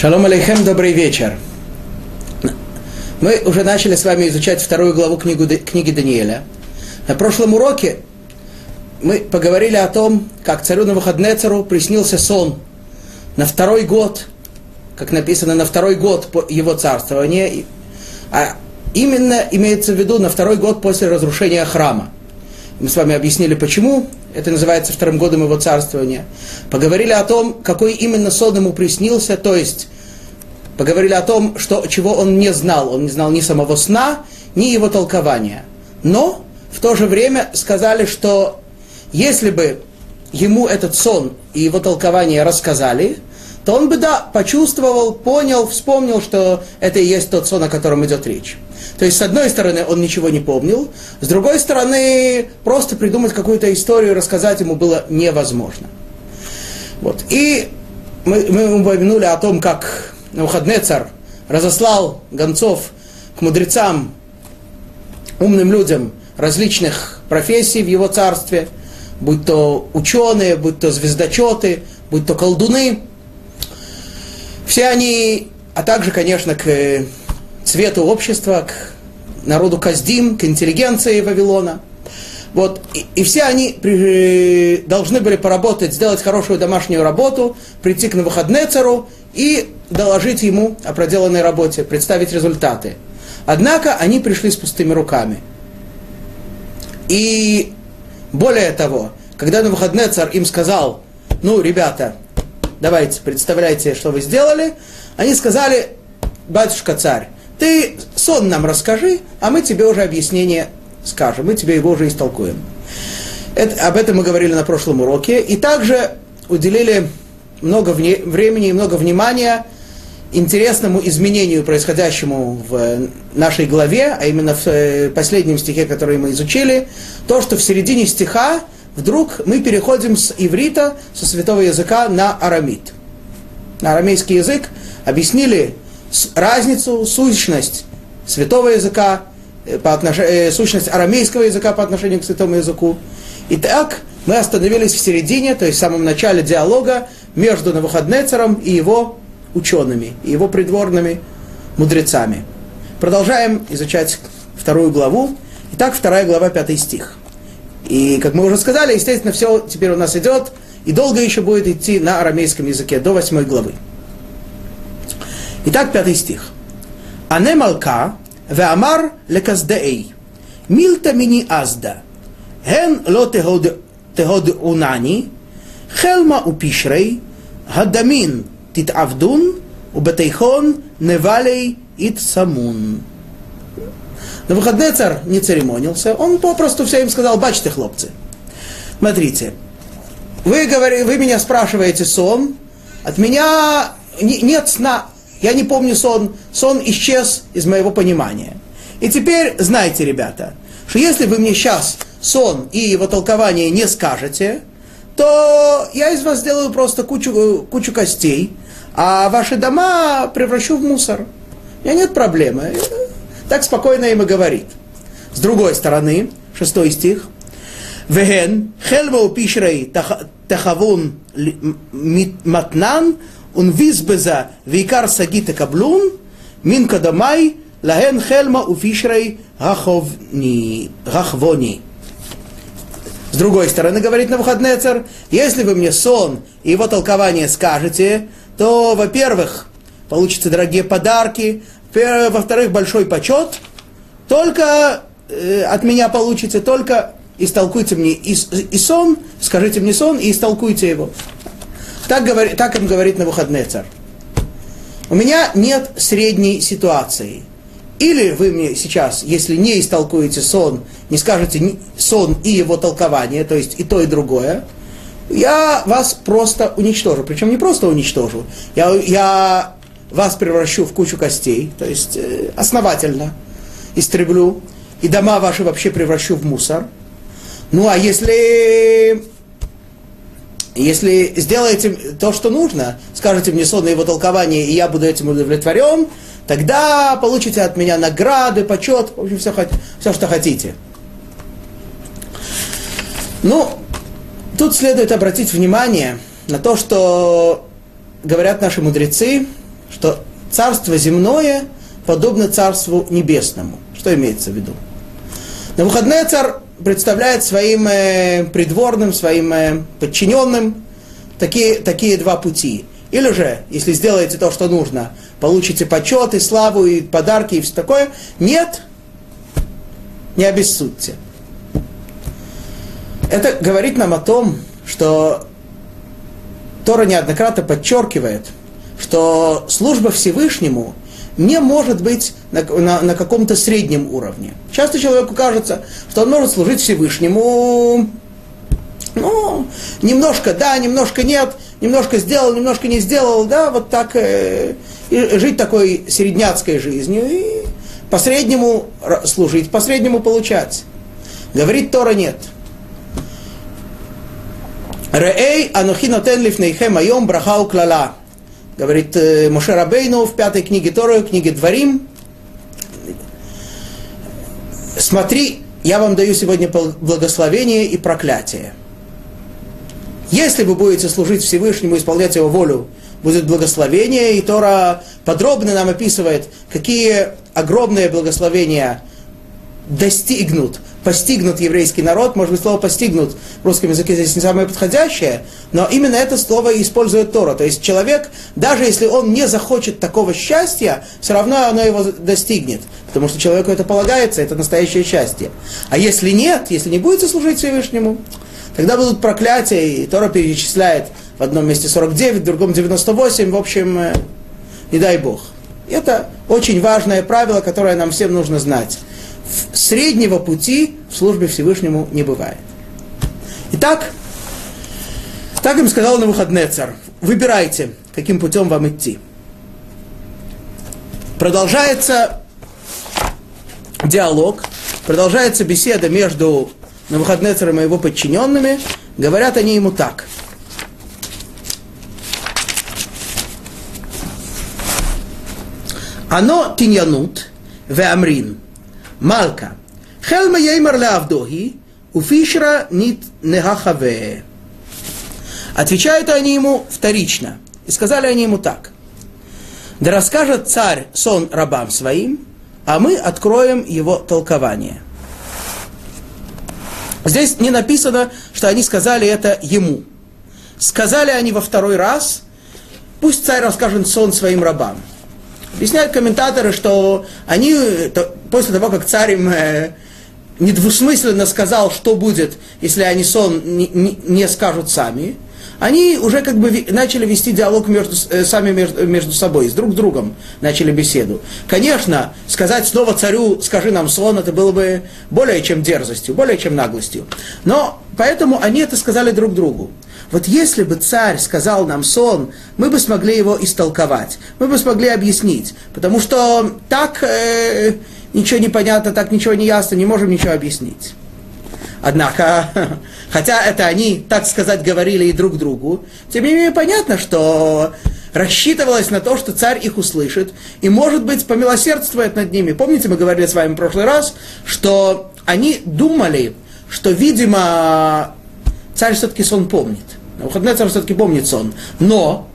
Шалом алейхем, добрый вечер. Мы уже начали с вами изучать вторую главу книгу, книги Даниэля. На прошлом уроке мы поговорили о том, как царю на приснился сон на второй год, как написано, на второй год его царствования, а именно имеется в виду на второй год после разрушения храма. Мы с вами объяснили, почему это называется вторым годом его царствования. Поговорили о том, какой именно сон ему приснился, то есть поговорили о том, что, чего он не знал. Он не знал ни самого сна, ни его толкования. Но в то же время сказали, что если бы ему этот сон и его толкование рассказали, то он бы, да, почувствовал, понял, вспомнил, что это и есть тот сон, о котором идет речь. То есть, с одной стороны, он ничего не помнил, с другой стороны, просто придумать какую-то историю, рассказать ему было невозможно. Вот. И мы, мы упомянули о том, как Навуходнецар разослал гонцов к мудрецам, умным людям различных профессий в его царстве, будь то ученые, будь то звездочеты, будь то колдуны. Все они, а также, конечно, к цвету общества, к народу Каздим, к интеллигенции Вавилона. Вот, и, и все они при, должны были поработать, сделать хорошую домашнюю работу, прийти к Навуходнецару и доложить ему о проделанной работе, представить результаты. Однако они пришли с пустыми руками. И более того, когда на выходные царь им сказал, ну, ребята, давайте, представляйте, что вы сделали, они сказали, батюшка царь, ты сон нам расскажи, а мы тебе уже объяснение скажем, мы тебе его уже истолкуем. Это, об этом мы говорили на прошлом уроке. И также уделили много вне, времени и много внимания интересному изменению, происходящему в нашей главе, а именно в э, последнем стихе, который мы изучили, то, что в середине стиха вдруг мы переходим с иврита, со святого языка, на арамит. На арамейский язык объяснили разницу, сущность святого языка, э, по отнош... Э, сущность арамейского языка по отношению к святому языку. Итак, мы остановились в середине, то есть в самом начале диалога между Навуходнецером и его учеными, и его придворными мудрецами. Продолжаем изучать вторую главу. Итак, вторая глава, пятый стих. И, как мы уже сказали, естественно, все теперь у нас идет, и долго еще будет идти на арамейском языке, до восьмой главы. Итак, пятый стих. Ане малка веамар леказдеэй. Милта мини азда. Ген ло теход унани. Хелма Пишрей, гадамин тит авдун, убатейхон невалей ит самун. На выходные царь не церемонился, он попросту все им сказал, "Бачьте, хлопцы, смотрите, вы, говори, вы меня спрашиваете сон, от меня не, нет сна, я не помню сон, сон исчез из моего понимания. И теперь знайте, ребята, что если вы мне сейчас сон и его толкование не скажете, то я из вас сделаю просто кучу, кучу костей, а ваши дома превращу в мусор. У меня нет проблемы. Так спокойно им и говорит. С другой стороны, шестой стих. Веген, хелва пишрей тахавун матнан, он визбеза вейкар сагита каблун, мин кадамай, лахен хелма уфишрей раховни, рахвони. С другой стороны, говорит на выходные царь, если вы мне сон и его толкование скажете, то, во-первых, получится дорогие подарки, во-вторых, большой почет, только э, от меня получите, только истолкуйте мне и, и сон, скажите мне сон и истолкуйте его. Так, говорит, так им говорит на выходные царь. У меня нет средней ситуации. Или вы мне сейчас, если не истолкуете сон, не скажете сон и его толкование, то есть и то, и другое, я вас просто уничтожу. Причем не просто уничтожу, я, я вас превращу в кучу костей, то есть э, основательно истреблю, и дома ваши вообще превращу в мусор. Ну а если, если сделаете то, что нужно, скажете мне сон и его толкование, и я буду этим удовлетворен, тогда получите от меня награды, почет, в общем, все, все что хотите. Ну, тут следует обратить внимание на то, что говорят наши мудрецы, что царство земное подобно царству небесному. Что имеется в виду? На выходные царь представляет своим э, придворным, своим э, подчиненным такие, такие два пути. Или же, если сделаете то, что нужно, получите почет и славу, и подарки, и все такое. Нет, не обессудьте. Это говорит нам о том, что Тора неоднократно подчеркивает, что служба Всевышнему не может быть на, на, на каком-то среднем уровне. Часто человеку кажется, что он может служить Всевышнему, ну, немножко да, немножко нет, немножко сделал, немножко не сделал, да, вот так, э, и жить такой середняцкой жизнью, и по среднему служить, по среднему получать. Говорит Тора нет. Реэй анухи нотен лифнейхем айом брахау клала. Говорит э, Моше Рабейну в пятой книге Торы, книге Дворим. Смотри, я вам даю сегодня благословение и проклятие. Если вы будете служить Всевышнему, исполнять Его волю, будет благословение, и Тора подробно нам описывает, какие огромные благословения достигнут, постигнут еврейский народ. Может быть, слово постигнут в русском языке здесь не самое подходящее, но именно это слово использует Тора. То есть человек, даже если он не захочет такого счастья, все равно оно его достигнет. Потому что человеку это полагается, это настоящее счастье. А если нет, если не будете служить Всевышнему, тогда будут проклятия, и Тора перечисляет в одном месте 49, в другом 98, в общем, э, не дай Бог. Это очень важное правило, которое нам всем нужно знать. Среднего пути в службе Всевышнему не бывает. Итак, так им сказал на выходные царь. Выбирайте, каким путем вам идти. Продолжается диалог, продолжается беседа между на выходные царем и его подчиненными. Говорят они ему так – Оно тиньянут веамрин. Малка. Хелма еймар лавдохи, уфишра нит нехахаве. Отвечают они ему вторично. И сказали они ему так. Да расскажет царь сон рабам своим, а мы откроем его толкование. Здесь не написано, что они сказали это ему. Сказали они во второй раз, пусть царь расскажет сон своим рабам. Объясняют комментаторы, что они, то, после того, как царь им э, недвусмысленно сказал, что будет, если они сон не, не, не скажут сами, они уже как бы начали вести диалог между, э, сами между, между собой, с друг другом начали беседу. Конечно, сказать снова царю, скажи нам сон, это было бы более чем дерзостью, более чем наглостью. Но поэтому они это сказали друг другу. Вот если бы царь сказал нам сон, мы бы смогли его истолковать, мы бы смогли объяснить, потому что так э, ничего не понятно, так ничего не ясно, не можем ничего объяснить. Однако, хотя это они, так сказать, говорили и друг другу, тем не менее понятно, что рассчитывалось на то, что царь их услышит и, может быть, помилосердствует над ними. Помните, мы говорили с вами в прошлый раз, что они думали, что, видимо, царь все-таки сон помнит. Навуходнецар все-таки помнит сон. Но,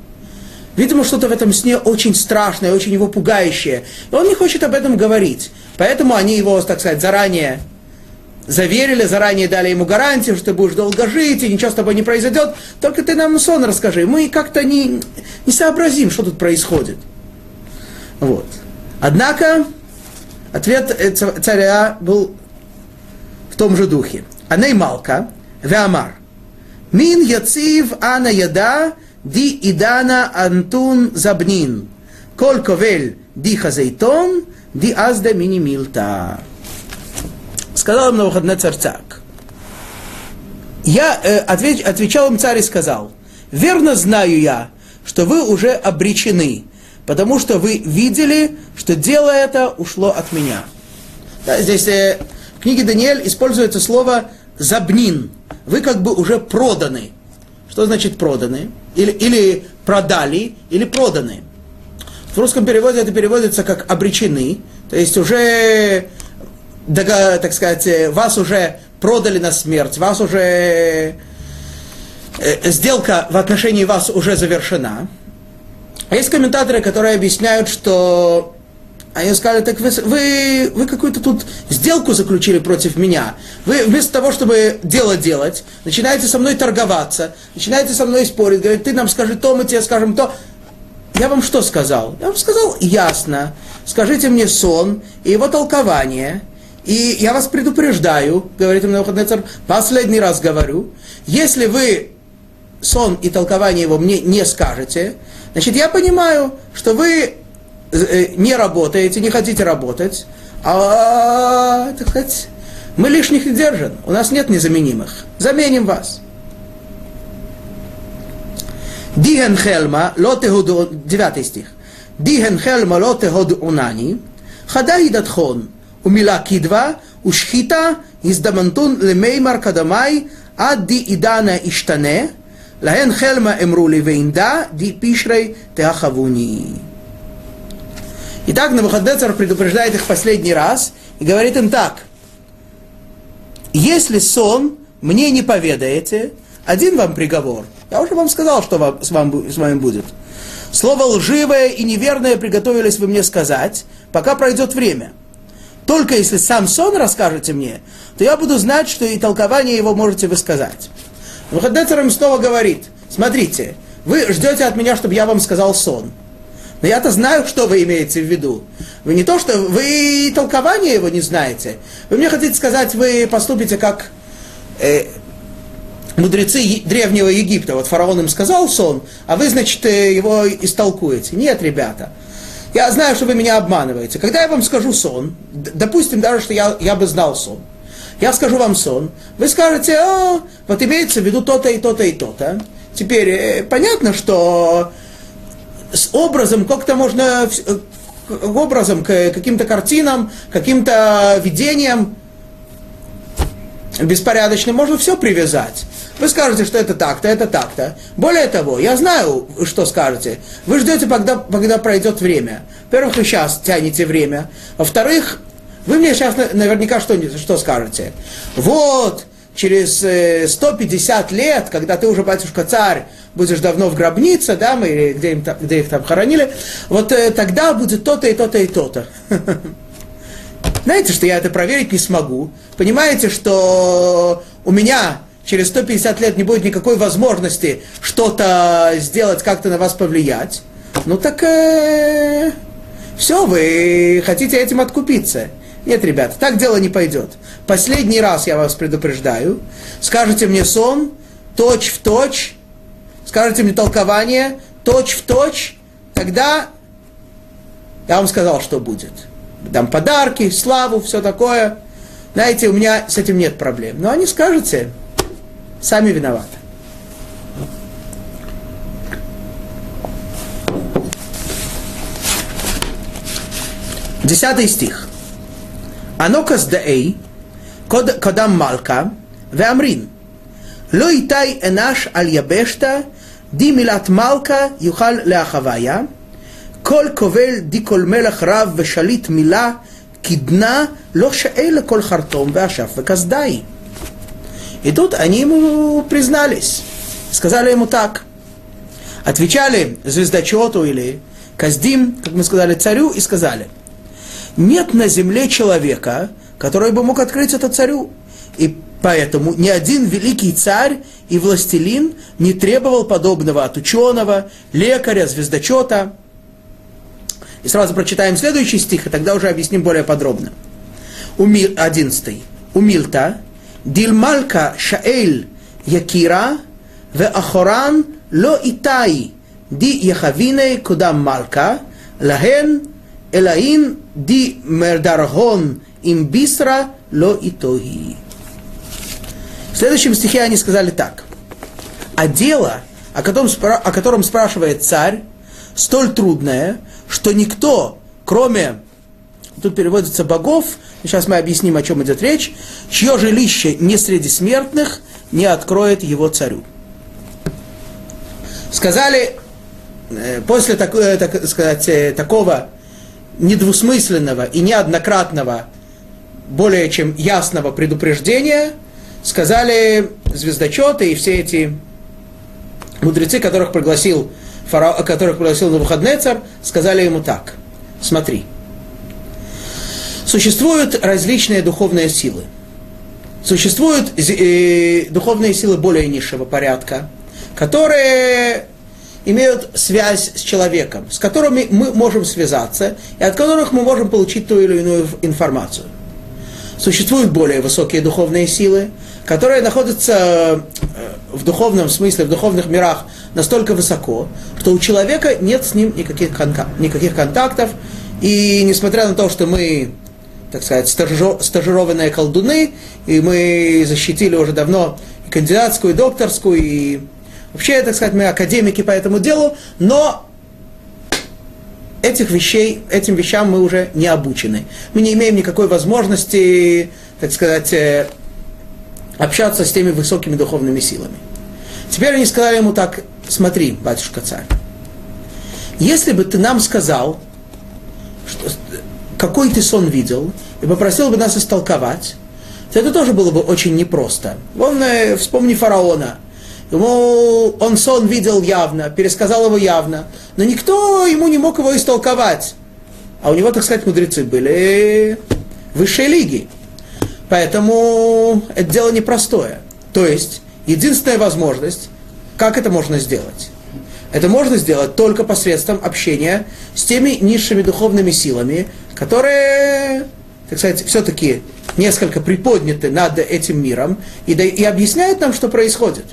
видимо, что-то в этом сне очень страшное, очень его пугающее. И он не хочет об этом говорить. Поэтому они его, так сказать, заранее заверили, заранее дали ему гарантию, что ты будешь долго жить, и ничего с тобой не произойдет, только ты нам сон расскажи. Мы как-то не, не сообразим, что тут происходит. Вот. Однако, ответ э, царя был в том же духе. Аней Малка, Веамар – Мин яцив ана яда ди идана антун забнин. Коль ковель ди хазейтон, ди азда мини милта. Сказал им на выходный царь так. Я э, отвеч, отвечал им царь и сказал, верно знаю я, что вы уже обречены, потому что вы видели, что дело это ушло от меня. Да, здесь э, в книге Даниэль используется слово забнин. Вы как бы уже проданы. Что значит проданы? Или, или продали, или проданы. В русском переводе это переводится как обречены. То есть уже, так сказать, вас уже продали на смерть, вас уже э, сделка в отношении вас уже завершена. А есть комментаторы, которые объясняют, что они сказали, так вы, вы, вы какую-то тут сделку заключили против меня. Вы вместо того, чтобы дело делать, начинаете со мной торговаться, начинаете со мной спорить, говорить, ты нам скажи то, мы тебе скажем то. Я вам что сказал? Я вам сказал ясно. Скажите мне сон и его толкование. И я вас предупреждаю, говорит мне царь, последний раз говорю, если вы сон и толкование его мне не скажете, значит, я понимаю, что вы э, не работаете, не хотите работать, а, так сказать, мы лишних не держим, у нас нет незаменимых, заменим вас. Диген хелма, лотехуду, девятый стих. Диген хелма лотехуду унани, хадай датхон, умила кидва, ушхита, издамантун лемеймар кадамай, ад ди идана иштане, Лаэн хельма эмрули вейнда ди пишрей теахавуни. Итак, Навуходнецар предупреждает их последний раз и говорит им так. Если сон мне не поведаете, один вам приговор. Я уже вам сказал, что вам, с, вам, с вами будет. Слово лживое и неверное приготовились вы мне сказать, пока пройдет время. Только если сам сон расскажете мне, то я буду знать, что и толкование его можете вы сказать. Выходнецер им снова говорит, смотрите, вы ждете от меня, чтобы я вам сказал сон. Но я-то знаю, что вы имеете в виду. Вы не то, что вы толкование его не знаете. Вы мне хотите сказать, вы поступите как э, мудрецы древнего Египта. Вот фараон им сказал сон, а вы, значит, э, его истолкуете. Нет, ребята. Я знаю, что вы меня обманываете. Когда я вам скажу сон, допустим даже, что я, я бы знал сон, я скажу вам сон, вы скажете, о, вот имеется в виду то-то и то-то и то-то. Теперь э, понятно, что с образом как-то можно, э, образом к каким-то картинам, каким-то видениям беспорядочным можно все привязать. Вы скажете, что это так-то, это так-то. Более того, я знаю, что скажете. Вы ждете, когда, когда пройдет время. Во-первых, вы сейчас тянете время. Во-вторых, вы мне сейчас наверняка что, что скажете? Вот, через 150 э, лет, когда ты уже, батюшка царь, будешь давно в гробнице, да, мы, где, им, где их там хоронили, вот э, тогда будет то-то и то-то и то-то. Знаете, что я это проверить не смогу. Понимаете, что у меня через 150 лет не будет никакой возможности что-то сделать, как-то на вас повлиять. Ну так э, все, вы хотите этим откупиться. Нет, ребята, так дело не пойдет. Последний раз я вас предупреждаю. Скажите мне сон, точь в точь, скажите мне толкование, точь в точь, тогда я вам сказал, что будет. Дам подарки, славу, все такое. Знаете, у меня с этим нет проблем. Но они скажете, сами виноваты. Десятый стих. אנוקס דאי, קודם מלכה, ואמרין, לא איתי אנש על יבשתא, די מילת מלכה יוכל להחוויה, כל כובל די כל מלך רב ושליט מילה, кидна לא שאל לכל חרטום ואשף וכסדאי. И тут они ему признались, сказали ему так. Отвечали звездочету или Каздим, как мы сказали, царю, и сказали – нет на земле человека, который бы мог открыть это царю. И поэтому ни один великий царь и властелин не требовал подобного от ученого, лекаря, звездочета. И сразу прочитаем следующий стих, и тогда уже объясним более подробно. Одиннадцатый. Умилта, шаэль якира, ве ахоран ло итай, ди яхавине кудам малка, лахен элаин ди мердаргон им бисра ло итоги. В следующем стихе они сказали так. А дело, о котором, о котором спрашивает царь, столь трудное, что никто, кроме, тут переводится богов, сейчас мы объясним, о чем идет речь, чье жилище не среди смертных, не откроет его царю. Сказали, э, после так, э, так сказать, э, такого недвусмысленного и неоднократного, более чем ясного предупреждения, сказали звездочеты и все эти мудрецы, которых пригласил фарао, которых пригласил на выходный царь, сказали ему так. Смотри, существуют различные духовные силы. Существуют э, духовные силы более низшего порядка, которые имеют связь с человеком, с которыми мы можем связаться и от которых мы можем получить ту или иную информацию. Существуют более высокие духовные силы, которые находятся э, в духовном смысле, в духовных мирах настолько высоко, что у человека нет с ним никаких, никаких контактов, и несмотря на то, что мы, так сказать, стажированные колдуны, и мы защитили уже давно и кандидатскую, и докторскую, и вообще, так сказать, мы академики по этому делу, но этих вещей, этим вещам мы уже не обучены. Мы не имеем никакой возможности, так сказать, э, общаться с теми высокими духовными силами. Теперь они сказали ему так, смотри, батюшка царь, если бы ты нам сказал, что, какой ты сон видел, и попросил бы нас истолковать, то это тоже было бы очень непросто. Вон, э, вспомни фараона. Ему он сон видел явно, пересказал его явно, но никто ему не мог его истолковать. А у него, так сказать, мудрецы были высшей лиги. Поэтому это дело непростое. То есть, единственная возможность, как это можно сделать? Это можно сделать только посредством общения с теми низшими духовными силами, которые, так сказать, все-таки несколько приподняты над этим миром и, да, и объясняют нам, что происходит.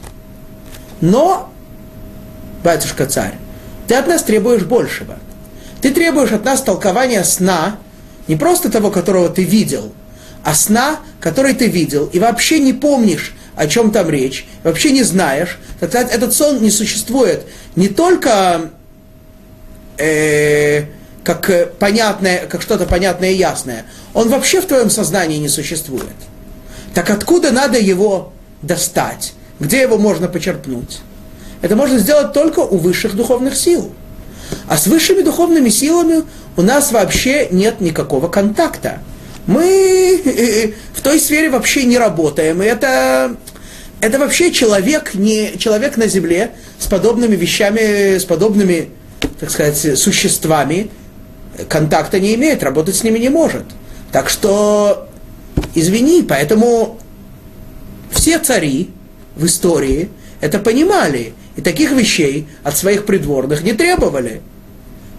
Но, батюшка царь, ты от нас требуешь большего. Ты требуешь от нас толкования сна, не просто того, которого ты видел, а сна, который ты видел, и вообще не помнишь, о чем там речь, вообще не знаешь, тогда этот сон не существует не только э, как понятное, как что-то понятное и ясное, он вообще в твоем сознании не существует. Так откуда надо его достать? Где его можно почерпнуть? Это можно сделать только у высших духовных сил. А с высшими духовными силами у нас вообще нет никакого контакта мы э, э, в той сфере вообще не работаем. Это, это вообще человек, не человек на земле с подобными вещами, с подобными, так сказать, существами контакта не имеет, работать с ними не может. Так что, извини, поэтому все цари в истории это понимали, и таких вещей от своих придворных не требовали.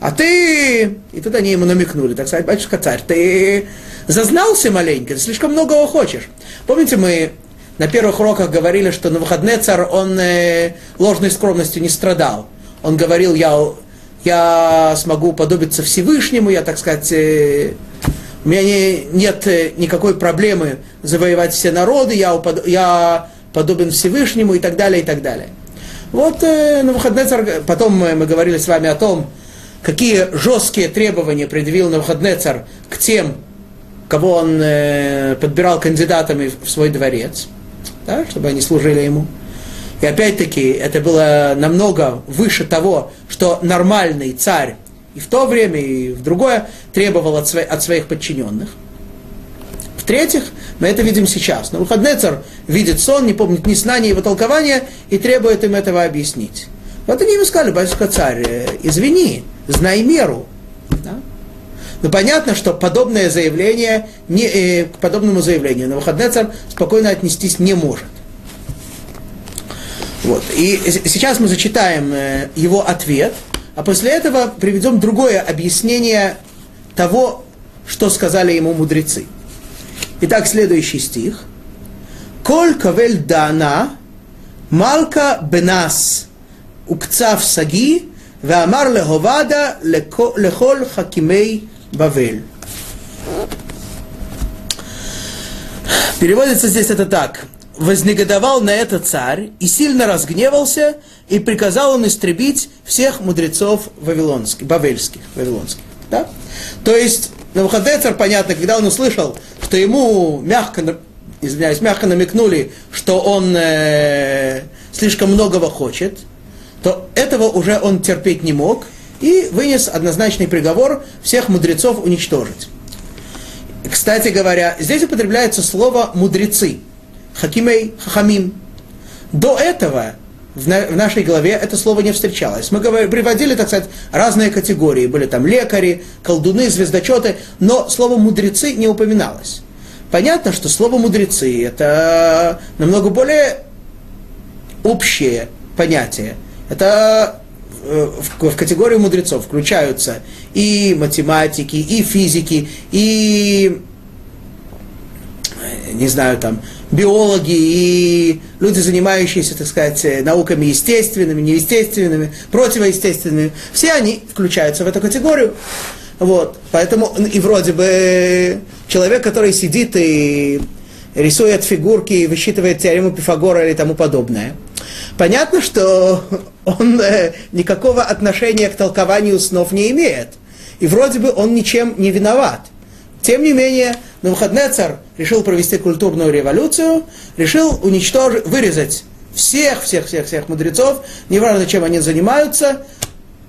А ты, и тут они ему намекнули, так сказать, батюшка царь, ты зазнался маленько, ты слишком многого хочешь. Помните, мы на первых уроках говорили, что на выходные царь, он э, ложной скромностью не страдал. Он говорил, я, я смогу подобиться Всевышнему, я, так сказать, э, у меня не, нет э, никакой проблемы завоевать все народы, я, упод, я подобен Всевышнему и так далее, и так далее. Вот э, на выходные царь, потом мы, мы говорили с вами о том, какие жесткие требования предъявил Навуходнецар к тем, кого он э, подбирал кандидатами в свой дворец, да, чтобы они служили ему. И опять-таки это было намного выше того, что нормальный царь и в то время, и в другое требовал от, своих, от своих подчиненных. В-третьих, мы это видим сейчас. Но Навуходнецар видит сон, не помнит ни сна, ни его толкования, и требует им этого объяснить. Вот они ему сказали, батюшка царь, э, извини, знай меру. Да? Но понятно, что подобное заявление, не, э, к подобному заявлению на выходный царь спокойно отнестись не может. Вот. И сейчас мы зачитаем э, его ответ, а после этого приведем другое объяснение того, что сказали ему мудрецы. Итак, следующий стих. Коль кавель дана, малка бенас, укцав саги, ואמר להובדה לכל חכימי Бавель. Переводится здесь это так. Вознегодовал на это царь и сильно разгневался, и приказал он истребить всех мудрецов вавилонских, бавельских, вавилонских. Да? То есть, на царь, понятно, когда он услышал, что ему мягко, извиняюсь, мягко намекнули, что он э, слишком многого хочет, то этого уже он терпеть не мог, и вынес однозначный приговор всех мудрецов уничтожить. Кстати говоря, здесь употребляется слово «мудрецы», хакимей, хахамим. До этого в, на, в нашей главе это слово не встречалось. Мы приводили, так сказать, разные категории. Были там лекари, колдуны, звездочеты, но слово мудрецы не упоминалось. Понятно, что слово мудрецы это намного более общее понятие. Это э, в, категорию мудрецов включаются и математики, и физики, и не знаю, там, биологи и люди, занимающиеся, так сказать, науками естественными, неестественными, противоестественными, все они включаются в эту категорию. Вот. Поэтому и вроде бы человек, который сидит и рисует фигурки и высчитывает теорему Пифагора или тому подобное, понятно, что он э, никакого отношения к толкованию снов не имеет. И вроде бы он ничем не виноват. Тем не менее, Навуходнецар решил провести культурную революцию, решил уничтожить, вырезать всех, всех, всех, всех мудрецов, неважно, чем они занимаются,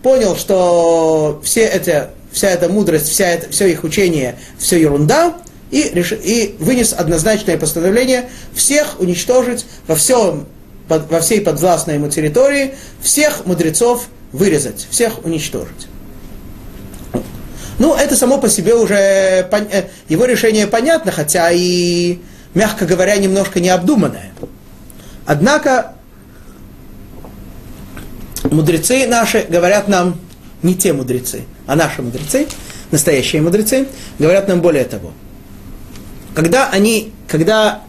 понял, что все эти, вся эта мудрость, вся это, все их учение, все ерунда, и, реш, и вынес однозначное постановление всех уничтожить во, всем, под, во всей подвластной ему территории, всех мудрецов вырезать, всех уничтожить. Ну, это само по себе уже, э, его решение понятно, хотя и, мягко говоря, немножко необдуманное. Однако, мудрецы наши говорят нам, не те мудрецы, а наши мудрецы, настоящие мудрецы, говорят нам более того. Когда они, когда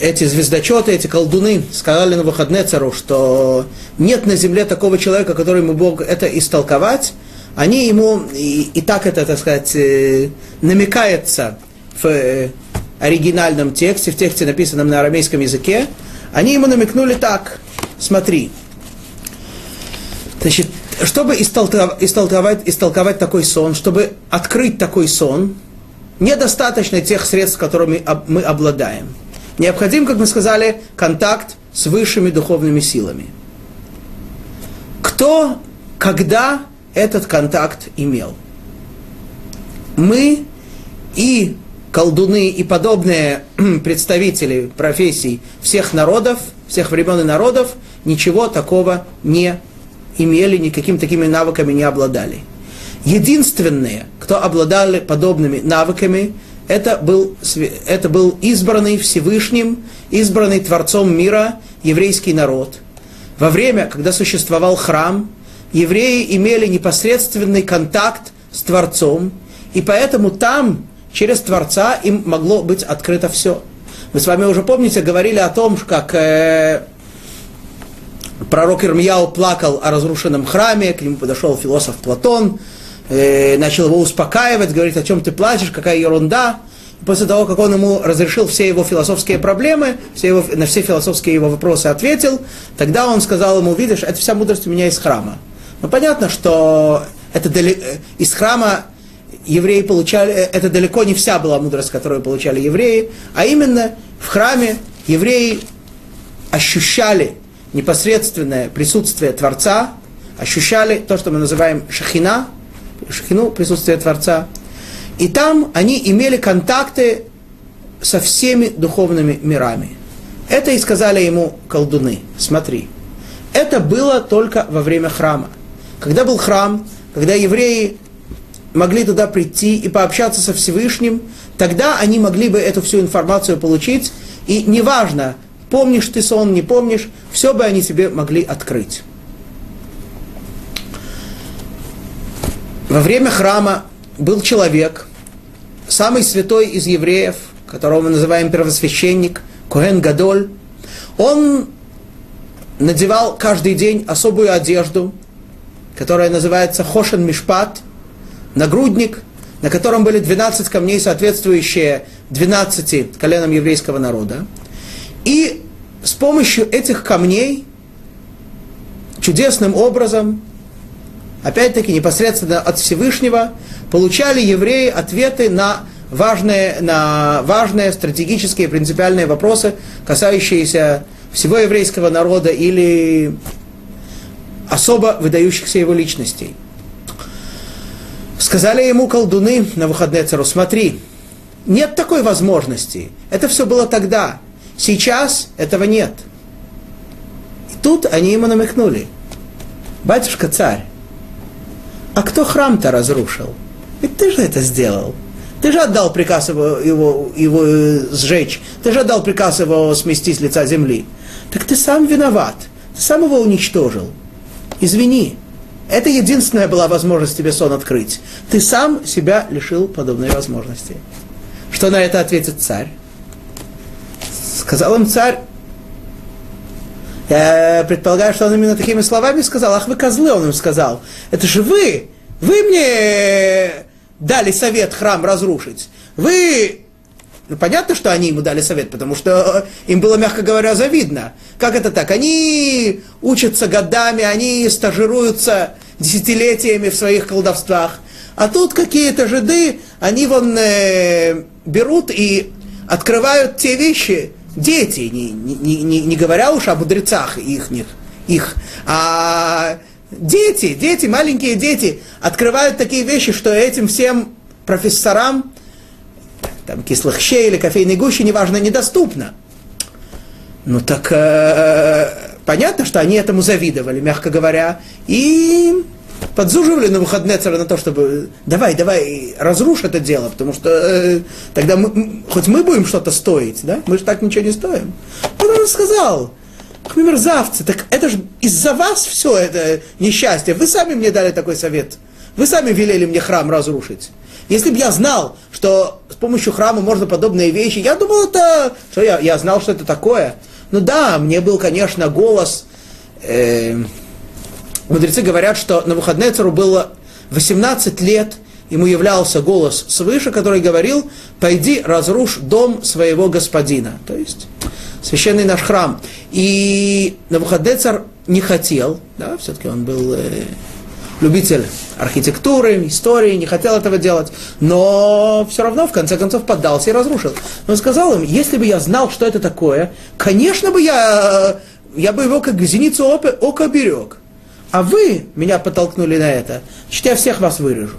эти звездочеты, эти колдуны сказали на выходные цару, что нет на земле такого человека, который мог это истолковать, они ему, и, и так это, так сказать, э, намекается в э, оригинальном тексте, в тексте, написанном на арамейском языке, они ему намекнули так, смотри, значит, чтобы истолковать, истолковать, истолковать такой сон, чтобы открыть такой сон, недостаточно тех средств, которыми мы обладаем. Необходим, как мы сказали, контакт с высшими духовными силами. Кто, когда этот контакт имел. Мы и колдуны и подобные представители профессий всех народов, всех времен и народов ничего такого не имели, никакими такими навыками не обладали. Единственные, кто обладали подобными навыками, это был, это был избранный Всевышним, избранный Творцом мира еврейский народ. Во время, когда существовал храм, евреи имели непосредственный контакт с Творцом, и поэтому там, через Творца, им могло быть открыто все. Мы с вами уже, помните, говорили о том, как э, пророк Ирмияу плакал о разрушенном храме, к нему подошел философ Платон, э, начал его успокаивать, говорит, о чем ты плачешь, какая ерунда. после того, как он ему разрешил все его философские проблемы, все его, на все философские его вопросы ответил, тогда он сказал ему, видишь, это вся мудрость у меня из храма. Но понятно, что это дали... из храма евреи получали, это далеко не вся была мудрость, которую получали евреи, а именно в храме евреи ощущали непосредственное присутствие Творца, ощущали то, что мы называем шахина, шахину, присутствие Творца, и там они имели контакты со всеми духовными мирами. Это и сказали ему колдуны. Смотри, это было только во время храма. Когда был храм, когда евреи могли туда прийти и пообщаться со Всевышним, тогда они могли бы эту всю информацию получить, и неважно, помнишь ты сон, не помнишь, все бы они себе могли открыть. Во время храма был человек, самый святой из евреев, которого мы называем первосвященник, Коэн Гадоль. Он надевал каждый день особую одежду, которая называется Хошен Мишпат, нагрудник, на котором были 12 камней, соответствующие 12 коленам еврейского народа. И с помощью этих камней чудесным образом, опять-таки непосредственно от Всевышнего, получали евреи ответы на важные, на важные стратегические принципиальные вопросы, касающиеся всего еврейского народа или особо выдающихся его личностей. Сказали ему колдуны на выходные цару, смотри, нет такой возможности. Это все было тогда. Сейчас этого нет. тут они ему намекнули. Батюшка царь, а кто храм-то разрушил? Ведь ты же это сделал. Ты же отдал приказ его, его, его э, сжечь. Ты же отдал приказ его смести с лица земли. Так ты сам виноват. Ты сам его уничтожил. Извини. Это единственная была возможность тебе сон открыть. Ты сам себя лишил подобной возможности. Что на это ответит царь? Сказал им царь, я предполагаю, что он именно такими словами сказал. Ах, вы козлы, он им сказал. Это же вы, вы мне дали совет храм разрушить. Вы ну, понятно, что они ему дали совет, потому что им было, мягко говоря, завидно. Как это так? Они учатся годами, они стажируются десятилетиями в своих колдовствах. А тут какие-то жиды, они вон э, берут и открывают те вещи, дети, не, не, не, не говоря уж о мудрецах их, их, а дети, дети, маленькие дети открывают такие вещи, что этим всем профессорам, там, кислых щей или кофейной гущи, неважно, недоступно. Ну так э, понятно, что они этому завидовали, мягко говоря, и подзуживали на выходные царя на то, чтобы давай, давай, разрушь это дело, потому что э, тогда мы, хоть мы будем что-то стоить, да? Мы же так ничего не стоим. Он он сказал, мерзавцы, так это же из-за вас все это несчастье. Вы сами мне дали такой совет. Вы сами велели мне храм разрушить. Если бы я знал, что с помощью храма можно подобные вещи, я думал, это, что я, я знал, что это такое. Ну да, мне был, конечно, голос. Э, Мудрецы говорят, что на выходные цару было 18 лет, ему являлся голос свыше, который говорил, пойди разрушь дом своего господина. То есть священный наш храм. И Навуходнецар не хотел, да, все-таки он был э, любитель архитектуры, истории, не хотел этого делать, но все равно в конце концов поддался и разрушил. Он сказал им, если бы я знал, что это такое, конечно бы я, я бы его как зеницу ока берег а вы меня подтолкнули на это, значит, я всех вас вырежу.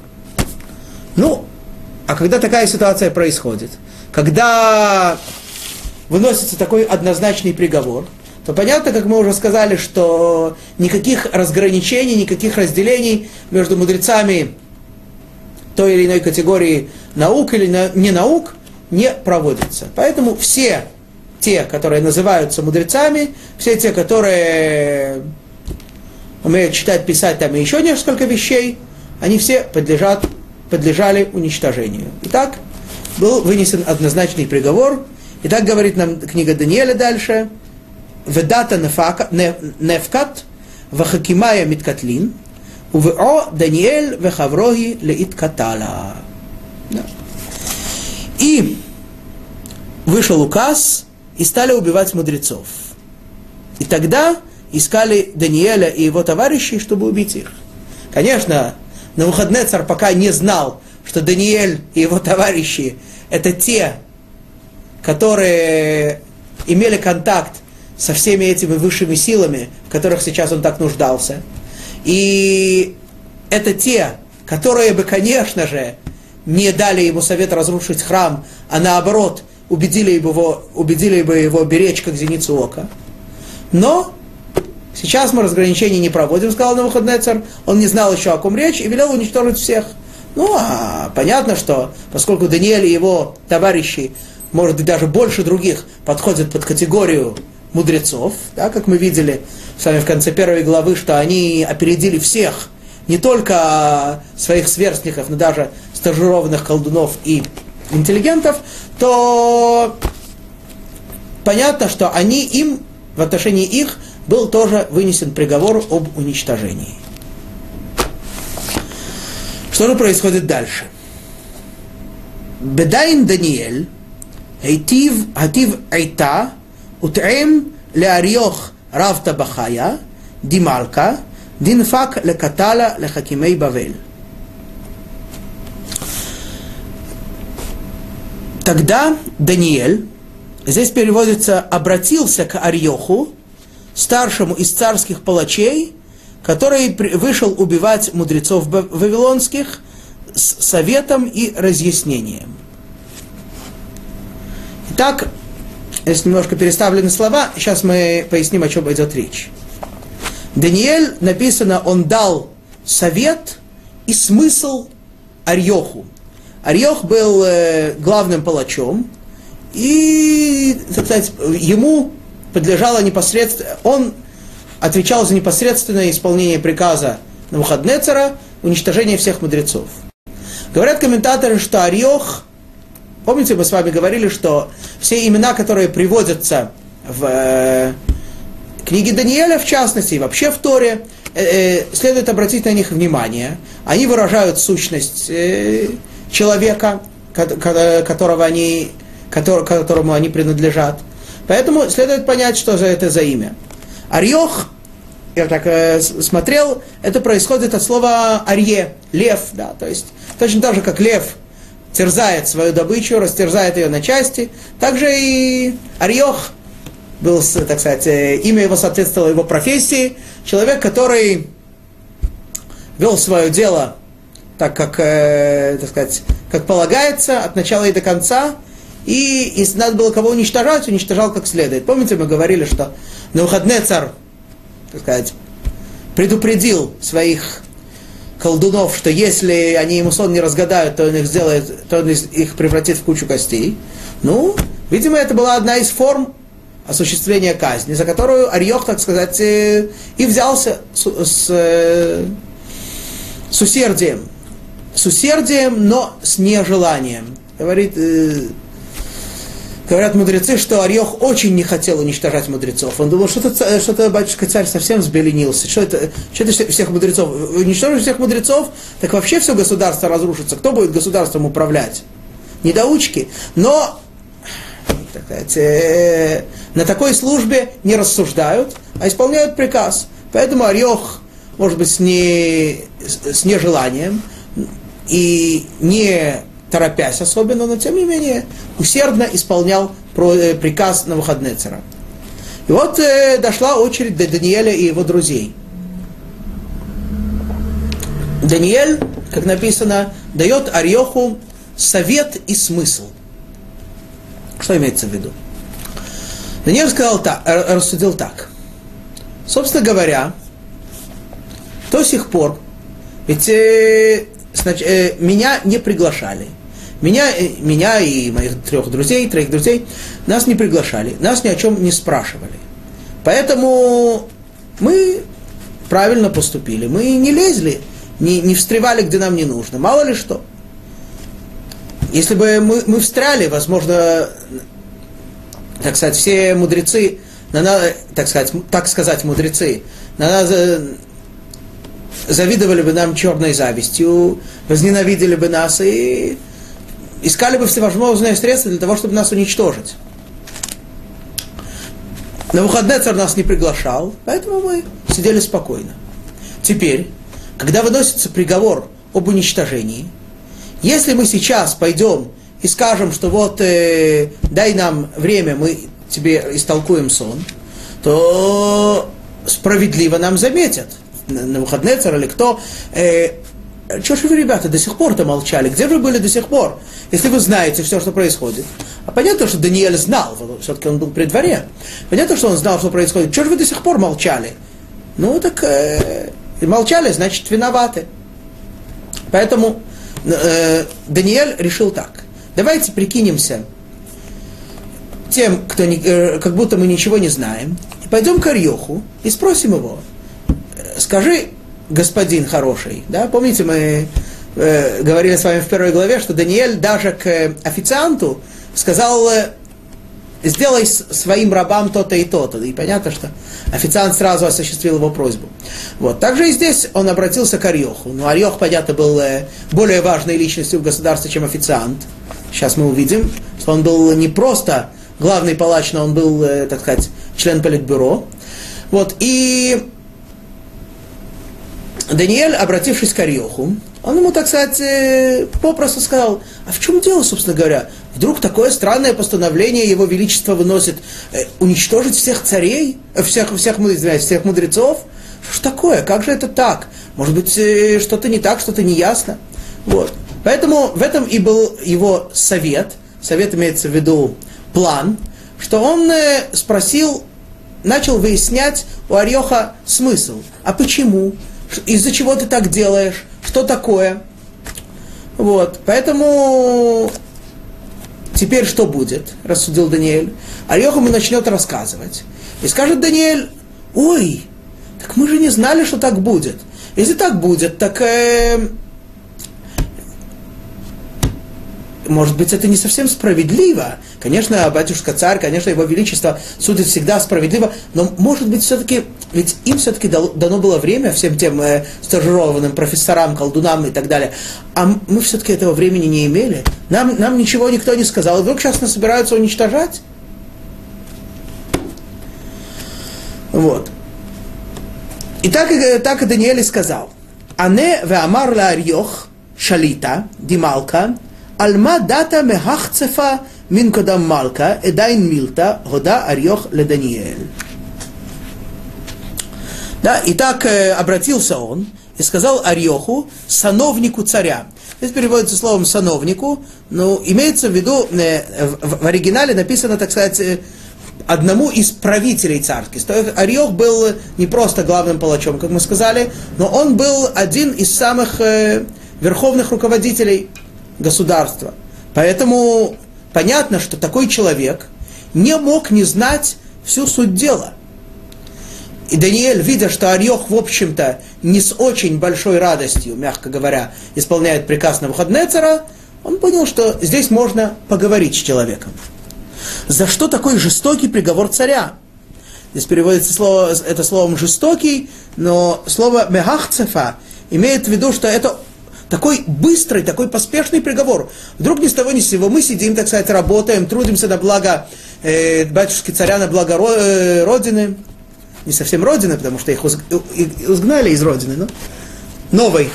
Ну, а когда такая ситуация происходит, когда выносится такой однозначный приговор, то понятно, как мы уже сказали, что никаких разграничений, никаких разделений между мудрецами той или иной категории наук или не наук не проводится. Поэтому все те, которые называются мудрецами, все те, которые умеют читать, писать там и еще несколько вещей, они все подлежат, подлежали уничтожению. Итак, был вынесен однозначный приговор. И так говорит нам книга Даниэля дальше. Ведата нефкат, вахакимая миткатлин, увео Даниэль вехавроги леиткатала. И вышел указ, и стали убивать мудрецов. И тогда искали Даниэля и его товарищей, чтобы убить их. Конечно, на выходные царь пока не знал, что Даниэль и его товарищи это те, которые имели контакт со всеми этими высшими силами, в которых сейчас он так нуждался. И это те, которые бы, конечно же, не дали ему совет разрушить храм, а наоборот, убедили его, убедили бы его беречь как зеницу ока. Но Сейчас мы разграничений не проводим, сказал Навуходнецер. Он не знал еще, о ком речь, и велел уничтожить всех. Ну, а понятно, что поскольку Даниэль и его товарищи, может быть, даже больше других, подходят под категорию мудрецов, да, как мы видели с вами в конце первой главы, что они опередили всех, не только своих сверстников, но даже стажированных колдунов и интеллигентов, то понятно, что они им, в отношении их, был тоже вынесен приговор об уничтожении. Что же происходит дальше? Бедайн Даниэль, Эйтив, Хатив Эйта, Ут'ем Леариох Рав Табахая, Дималка, Динфак Лекатала Лехакимей Бавель. Тогда Даниэль, здесь переводится, обратился к Арьоху, старшему из царских палачей, который вышел убивать мудрецов вавилонских с советом и разъяснением. Итак, здесь немножко переставлены слова, сейчас мы поясним, о чем идет речь. Даниэль написано, он дал совет и смысл Арьоху. Арьох был э, главным палачом, и, так сказать, ему подлежало непосредственно, он отвечал за непосредственное исполнение приказа Навуходнецера, уничтожение всех мудрецов. Говорят комментаторы, что Арьох, помните, мы с вами говорили, что все имена, которые приводятся в э, книге Даниэля, в частности, и вообще в Торе, э, э, следует обратить на них внимание. Они выражают сущность э, человека, которого они, которому они принадлежат. Поэтому следует понять, что же это за имя. Арьох, я так э, смотрел, это происходит от слова арье, лев, да, то есть точно так же, как лев терзает свою добычу, растерзает ее на части, также и Арьох был, так сказать, э, имя его соответствовало его профессии, человек, который вел свое дело так, как, э, так сказать, как полагается, от начала и до конца, и если надо было кого уничтожать, уничтожал как следует. Помните, мы говорили, что на выходные царь, так сказать, предупредил своих колдунов, что если они ему сон не разгадают, то он их сделает, то он их превратит в кучу костей. Ну, видимо, это была одна из форм осуществления казни, за которую Арьох, так сказать, э, и взялся с, с, э, с усердием. С усердием, но с нежеланием. Говорит, э, говорят мудрецы, что Арьох очень не хотел уничтожать мудрецов. Он думал, что-то, что-то батюшка царь совсем взбеленился. Что это, что это всех мудрецов? Уничтожить всех мудрецов, так вообще все государство разрушится. Кто будет государством управлять? Недоучки. Но так сказать, э, на такой службе не рассуждают, а исполняют приказ. Поэтому Орех, может быть, с, не, с нежеланием и не торопясь особенно, но тем не менее усердно исполнял э, приказ на выходные цара. И вот э, дошла очередь до Даниэля и его друзей. Даниэль, как написано, дает Арьоху совет и смысл. Что имеется в виду? Даниэль сказал так, э, рассудил так. Собственно говоря, до сих пор, ведь э, значит, э, меня не приглашали. Меня, э, меня и моих трех друзей, троих друзей, нас не приглашали, нас ни о чем не спрашивали. Поэтому мы правильно поступили. Мы не лезли, не, не встревали, где нам не нужно. Мало ли что. Если бы мы, мы встряли, возможно, так сказать, все мудрецы, так сказать, так сказать, мудрецы, завидовали бы нам черной завистью, возненавидели бы нас и искали бы всевозможные средства для того, чтобы нас уничтожить. На выходные царь нас не приглашал, поэтому мы сидели спокойно. Теперь, когда выносится приговор об уничтожении, если мы сейчас пойдем и скажем, что вот э, дай нам время, мы тебе истолкуем сон, то справедливо нам заметят. На выходные царь или кто. Э, что же вы, ребята, до сих пор-то молчали? Где вы были до сих пор? Если вы знаете все, что происходит. А понятно, что Даниэль знал, все-таки он был при дворе. Понятно, что он знал, что происходит. Что же вы до сих пор молчали? Ну, так э, молчали, значит, виноваты. Поэтому э, Даниэль решил так. Давайте прикинемся тем, кто не, э, как будто мы ничего не знаем, пойдем к Арьоху и спросим его, скажи, господин хороший, да, помните, мы э, говорили с вами в первой главе, что Даниэль даже к официанту сказал, э, сделай своим рабам то-то и то-то. И понятно, что официант сразу осуществил его просьбу. Вот. Также и здесь он обратился к Арьоху. Но Арьох, понятно, был э, более важной личностью в государстве, чем официант. Сейчас мы увидим, что он был не просто главный палач, но он был, э, так сказать, член политбюро. Вот. И Даниэль, обратившись к Арьоху, он ему, так сказать, э, попросту сказал, а в чем дело, собственно говоря? Вдруг такое странное постановление Его Величество выносит э, уничтожить всех царей, э, всех, всех, извиняюсь, всех мудрецов? Что ж такое? Как же это так? Может быть, что-то не так, что-то неясно? Вот. Поэтому в этом и был его совет. Совет имеется в виду план, что он спросил начал выяснять у Арьоха смысл. А почему? Из-за чего ты так делаешь? Что такое? Вот, поэтому теперь что будет, рассудил Даниэль. Арьох ему начнет рассказывать. И скажет Даниэль, ой, так мы же не знали, что так будет. Если так будет, так э, может быть, это не совсем справедливо. Конечно, батюшка царь, конечно, его величество судит всегда справедливо, но, может быть, все-таки, ведь им все-таки дано было время, всем тем э, стажированным профессорам, колдунам и так далее, а мы все-таки этого времени не имели. Нам, нам ничего никто не сказал, и вдруг сейчас нас собираются уничтожать. Вот. И так, так и Даниэль сказал. Ане веамар ла арьох шалита, дималка, Альма дата мехахцефа мин кодам малка, эдайн милта, года арьох леданиэль. Да, и так э, обратился он и сказал Арьоху, сановнику царя. Здесь переводится словом сановнику, но имеется в виду, э, в, в оригинале написано, так сказать, э, одному из правителей царских. То есть Арьох был не просто главным палачом, как мы сказали, но он был один из самых э, верховных руководителей государства. Поэтому понятно, что такой человек не мог не знать всю суть дела. И Даниэль, видя, что Арьох, в общем-то, не с очень большой радостью, мягко говоря, исполняет приказ на Навуходнецера, он понял, что здесь можно поговорить с человеком. За что такой жестокий приговор царя? Здесь переводится слово, это словом жестокий, но слово мехахцефа имеет в виду, что это такой быстрый, такой поспешный приговор. Вдруг ни с того ни с сего мы сидим, так сказать, работаем, трудимся на благо э, батюшки царя, на благо э, Родины. Не совсем Родины, потому что их изгнали из Родины, но новой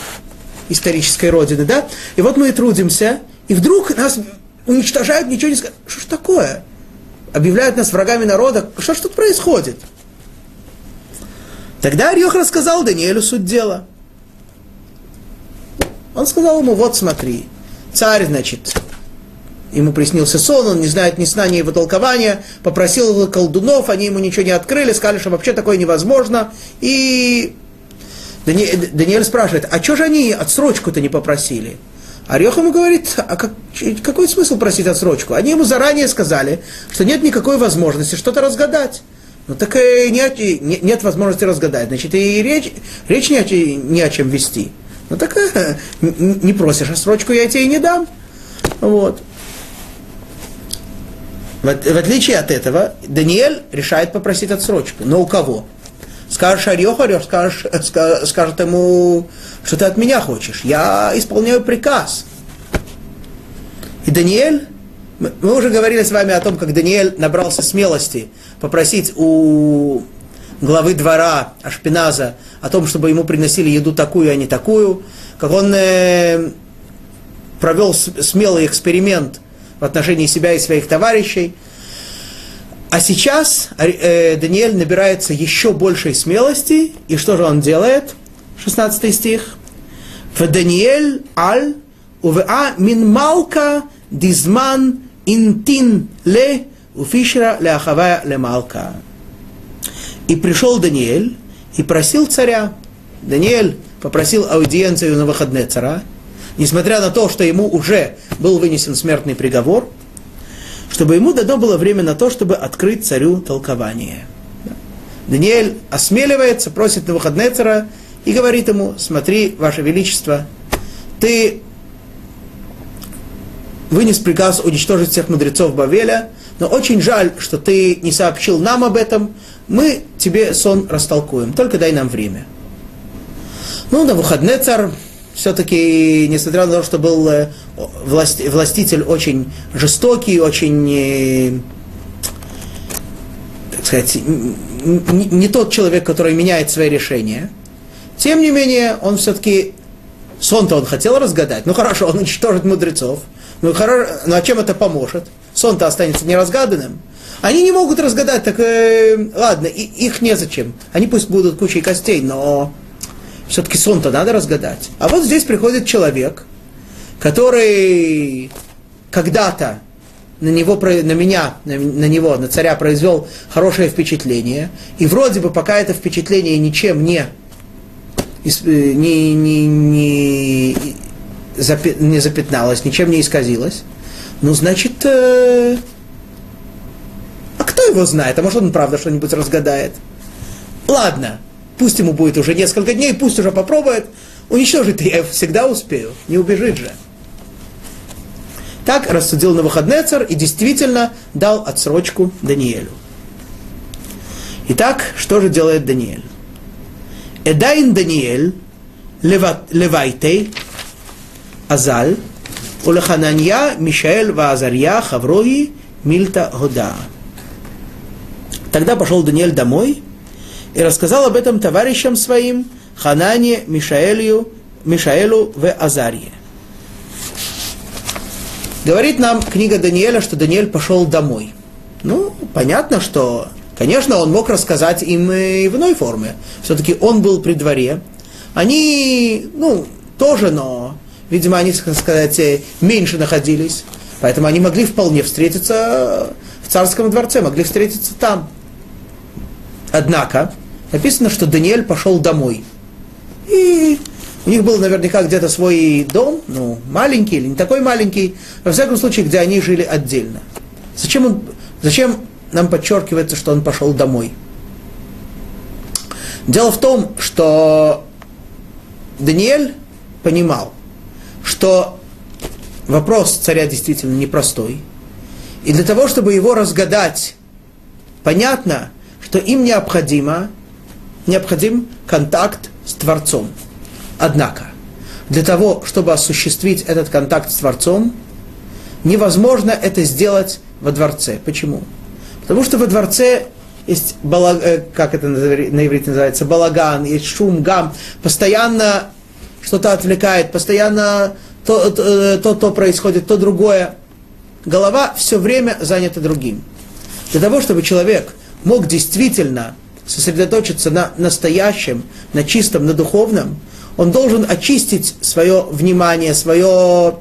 исторической Родины, да? И вот мы и трудимся, и вдруг нас уничтожают, ничего не сказать. Что ж такое? Объявляют нас врагами народа. Что ж тут происходит? Тогда Арьох рассказал Даниэлю суть дела. Он сказал ему, вот смотри, царь, значит, ему приснился сон, он не знает ни сна, ни его толкования, попросил его колдунов, они ему ничего не открыли, сказали, что вообще такое невозможно. И Даниэль, Даниэль спрашивает, а что же они отсрочку-то не попросили? Орех ему говорит, а как, какой смысл просить отсрочку? Они ему заранее сказали, что нет никакой возможности что-то разгадать. Ну так и нет, нет возможности разгадать. Значит, и речь, речь не, о, не о чем вести. Ну так э, не просишь отсрочку, я тебе и не дам. Вот. В, отличие от этого, Даниэль решает попросить отсрочку. Но у кого? Скажешь Арьох, Арьох скажешь, скажет ему, что ты от меня хочешь. Я исполняю приказ. И Даниэль, мы уже говорили с вами о том, как Даниэль набрался смелости попросить у главы двора Ашпиназа о том, чтобы ему приносили еду такую, а не такую, как он э, провел смелый эксперимент в отношении себя и своих товарищей. А сейчас э, Даниэль набирается еще большей смелости, и что же он делает? 16 стих. В Даниэль аль увеа мин малка дизман интин ле уфишра ле ахавая ле малка. И пришел Даниэль и просил царя. Даниэль попросил аудиенцию на выходные цара, несмотря на то, что ему уже был вынесен смертный приговор, чтобы ему дано было время на то, чтобы открыть царю толкование. Даниэль осмеливается, просит на выходные цара и говорит ему, смотри, Ваше Величество, ты вынес приказ уничтожить всех мудрецов Бавеля, но очень жаль, что ты не сообщил нам об этом, мы тебе сон растолкуем, только дай нам время. Ну, на выходные царь все-таки, несмотря на то, что был э, власть, властитель очень жестокий, очень, э, так сказать, не, тот человек, который меняет свои решения, тем не менее, он все-таки сон-то он хотел разгадать. Ну хорошо, он уничтожит мудрецов. Ну, хорошо, ну а чем это поможет? Сон-то останется неразгаданным. Они не могут разгадать, так э, ладно, и, их незачем. Они пусть будут кучей костей, но все-таки сон-то надо разгадать. А вот здесь приходит человек, который когда-то на него, на меня, на, на него, на царя произвел хорошее впечатление, и вроде бы пока это впечатление ничем не, не, не, не, не запятналось, ничем не исказилось, ну, значит, э, а кто его знает? А может, он правда что-нибудь разгадает? Ладно, пусть ему будет уже несколько дней, пусть уже попробует. Уничтожить я всегда успею, не убежит же. Так рассудил на выходный царь и действительно дал отсрочку Даниэлю. Итак, что же делает Даниэль? Эдайн Даниэль левайтей азаль улехананья Мишаэль Ваазарья Хаврои Мильта Года. Тогда пошел Даниэль домой и рассказал об этом товарищам своим Ханане, Мишаэлю, Мишаэлу в Азарье. Говорит нам книга Даниэля, что Даниэль пошел домой. Ну, понятно, что, конечно, он мог рассказать им и в иной форме. Все-таки он был при дворе. Они, ну, тоже, но, видимо, они, так сказать, меньше находились. Поэтому они могли вполне встретиться в царском дворце, могли встретиться там. Однако, написано, что Даниэль пошел домой. И у них был наверняка где-то свой дом, ну, маленький или не такой маленький, во всяком случае, где они жили отдельно. Зачем, он, зачем нам подчеркивается, что он пошел домой? Дело в том, что Даниэль понимал, что вопрос царя действительно непростой. И для того, чтобы его разгадать, понятно, что им необходимо, необходим контакт с Творцом. Однако, для того, чтобы осуществить этот контакт с Творцом, невозможно это сделать во дворце. Почему? Потому что во дворце есть, балаг, э, как это на иврите называется, балаган, есть шум, гам, постоянно что-то отвлекает, постоянно то, то, э, то, то происходит, то другое. Голова все время занята другим. Для того, чтобы человек мог действительно сосредоточиться на настоящем, на чистом, на духовном, он должен очистить свое внимание, свое,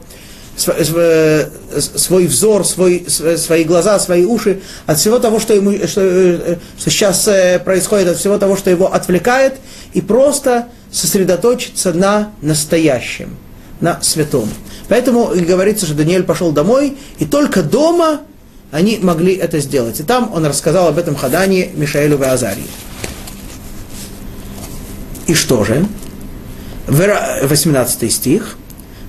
свой взор, свой, свои глаза, свои уши от всего того, что, ему, что, что сейчас э, происходит, от всего того, что его отвлекает, и просто сосредоточиться на настоящем, на святом. Поэтому говорится, что Даниэль пошел домой, и только дома они могли это сделать. И там он рассказал об этом Хадане Мишаэлю Азарии. И что же? 18 стих.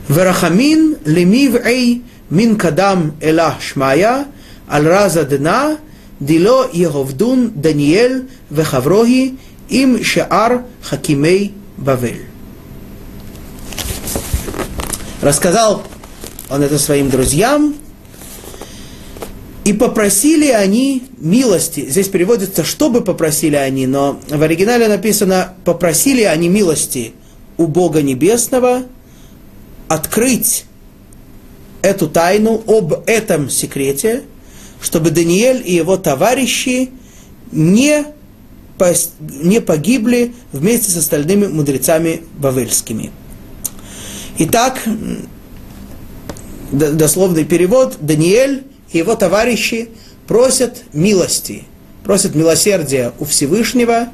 Верахамин лемивэй мин кадам эла шмая аль раза дна дило Еговдун Даниэль вехавроги им шаар хакимей Бавель. Рассказал он это своим друзьям, и попросили они милости. Здесь переводится, чтобы попросили они, но в оригинале написано, попросили они милости у Бога Небесного открыть эту тайну об этом секрете, чтобы Даниэль и его товарищи не, не погибли вместе с остальными мудрецами бавельскими. Итак, дословный перевод, Даниэль и его товарищи просят милости, просят милосердия у Всевышнего,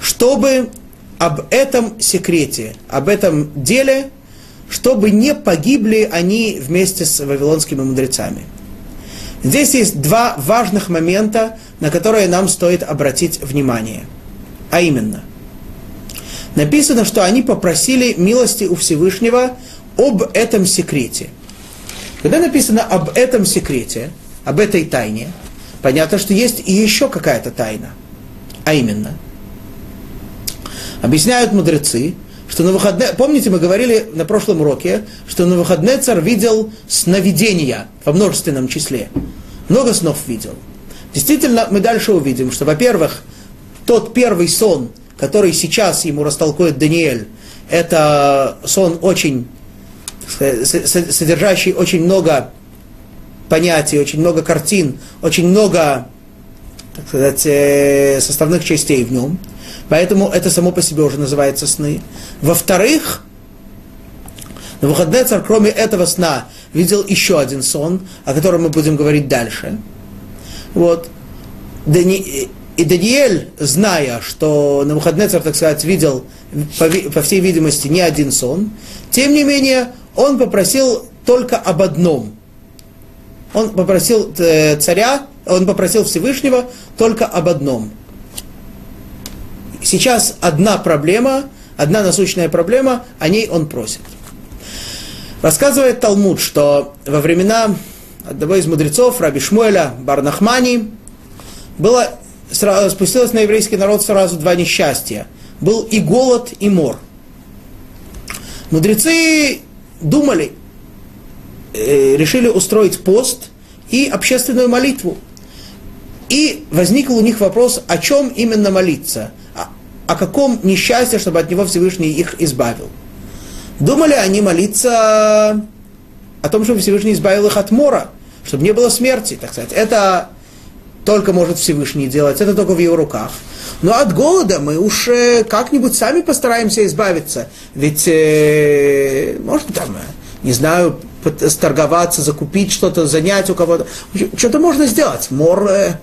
чтобы об этом секрете, об этом деле, чтобы не погибли они вместе с вавилонскими мудрецами. Здесь есть два важных момента, на которые нам стоит обратить внимание. А именно, написано, что они попросили милости у Всевышнего об этом секрете. Когда написано об этом секрете, об этой тайне, понятно, что есть и еще какая-то тайна. А именно – Объясняют мудрецы, что на выходные, помните, мы говорили на прошлом уроке, что на выходные царь видел сновидения во множественном числе. Много снов видел. Действительно, мы дальше увидим, что, во-первых, тот первый сон, который сейчас ему растолкует Даниэль, это сон очень, содержащий очень много понятий, очень много картин, очень много, так сказать, э, составных частей в нем. Поэтому это само по себе уже называется сны. Во-вторых, на царь, кроме этого сна, видел еще один сон, о котором мы будем говорить дальше. Вот. Дани... И Даниэль, зная, что на выходные, так сказать, видел, по, по всей видимости, не один сон, тем не менее, он попросил только об одном. Он попросил э, царя, он попросил Всевышнего только об одном. Сейчас одна проблема, одна насущная проблема, о ней он просит. Рассказывает Талмуд, что во времена одного из мудрецов, Раби Шмуэля Барнахмани, было, спустилось на еврейский народ сразу два несчастья. Был и голод, и мор. Мудрецы думали, э, решили устроить пост и общественную молитву. И возник у них вопрос, о чем именно молиться, о, о каком несчастье, чтобы от него Всевышний их избавил. Думали они молиться о том, чтобы Всевышний избавил их от мора, чтобы не было смерти, так сказать. Это только может Всевышний делать, это только в его руках. Но от голода мы уж э, как-нибудь сами постараемся избавиться. Ведь, э, может, там, э, не знаю, сторговаться, закупить что-то, занять у кого-то. Что-то можно сделать. Мор э,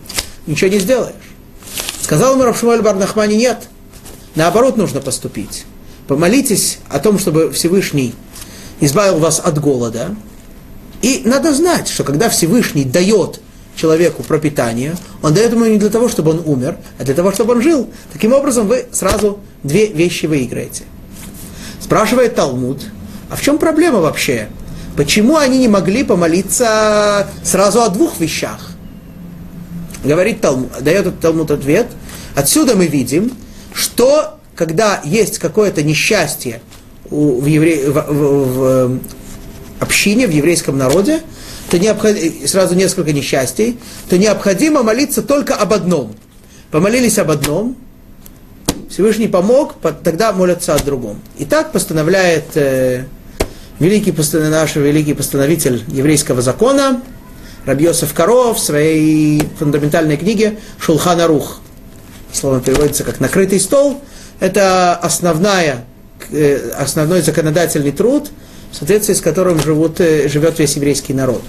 ничего не сделаешь. Сказал ему Равшмуэль Барнахмани, нет. Наоборот нужно поступить. Помолитесь о том, чтобы Всевышний избавил вас от голода. И надо знать, что когда Всевышний дает человеку пропитание, он дает ему не для того, чтобы он умер, а для того, чтобы он жил. Таким образом, вы сразу две вещи выиграете. Спрашивает Талмуд, а в чем проблема вообще? Почему они не могли помолиться сразу о двух вещах? Говорит Талмуд, дает Талмуд ответ. Отсюда мы видим, что когда есть какое-то несчастье в, евре... в, в, в общине, в еврейском народе, то необходимо, сразу несколько несчастий, то необходимо молиться только об одном. Помолились об одном, Всевышний помог, тогда молятся о другом. И так постановляет великий, наш великий постановитель еврейского закона, Рабьосов Коров в своей фундаментальной книге Шулхана Рух. Слово переводится как «накрытый стол». Это основная, э, основной законодательный труд, в соответствии с которым живут, э, живет весь еврейский народ.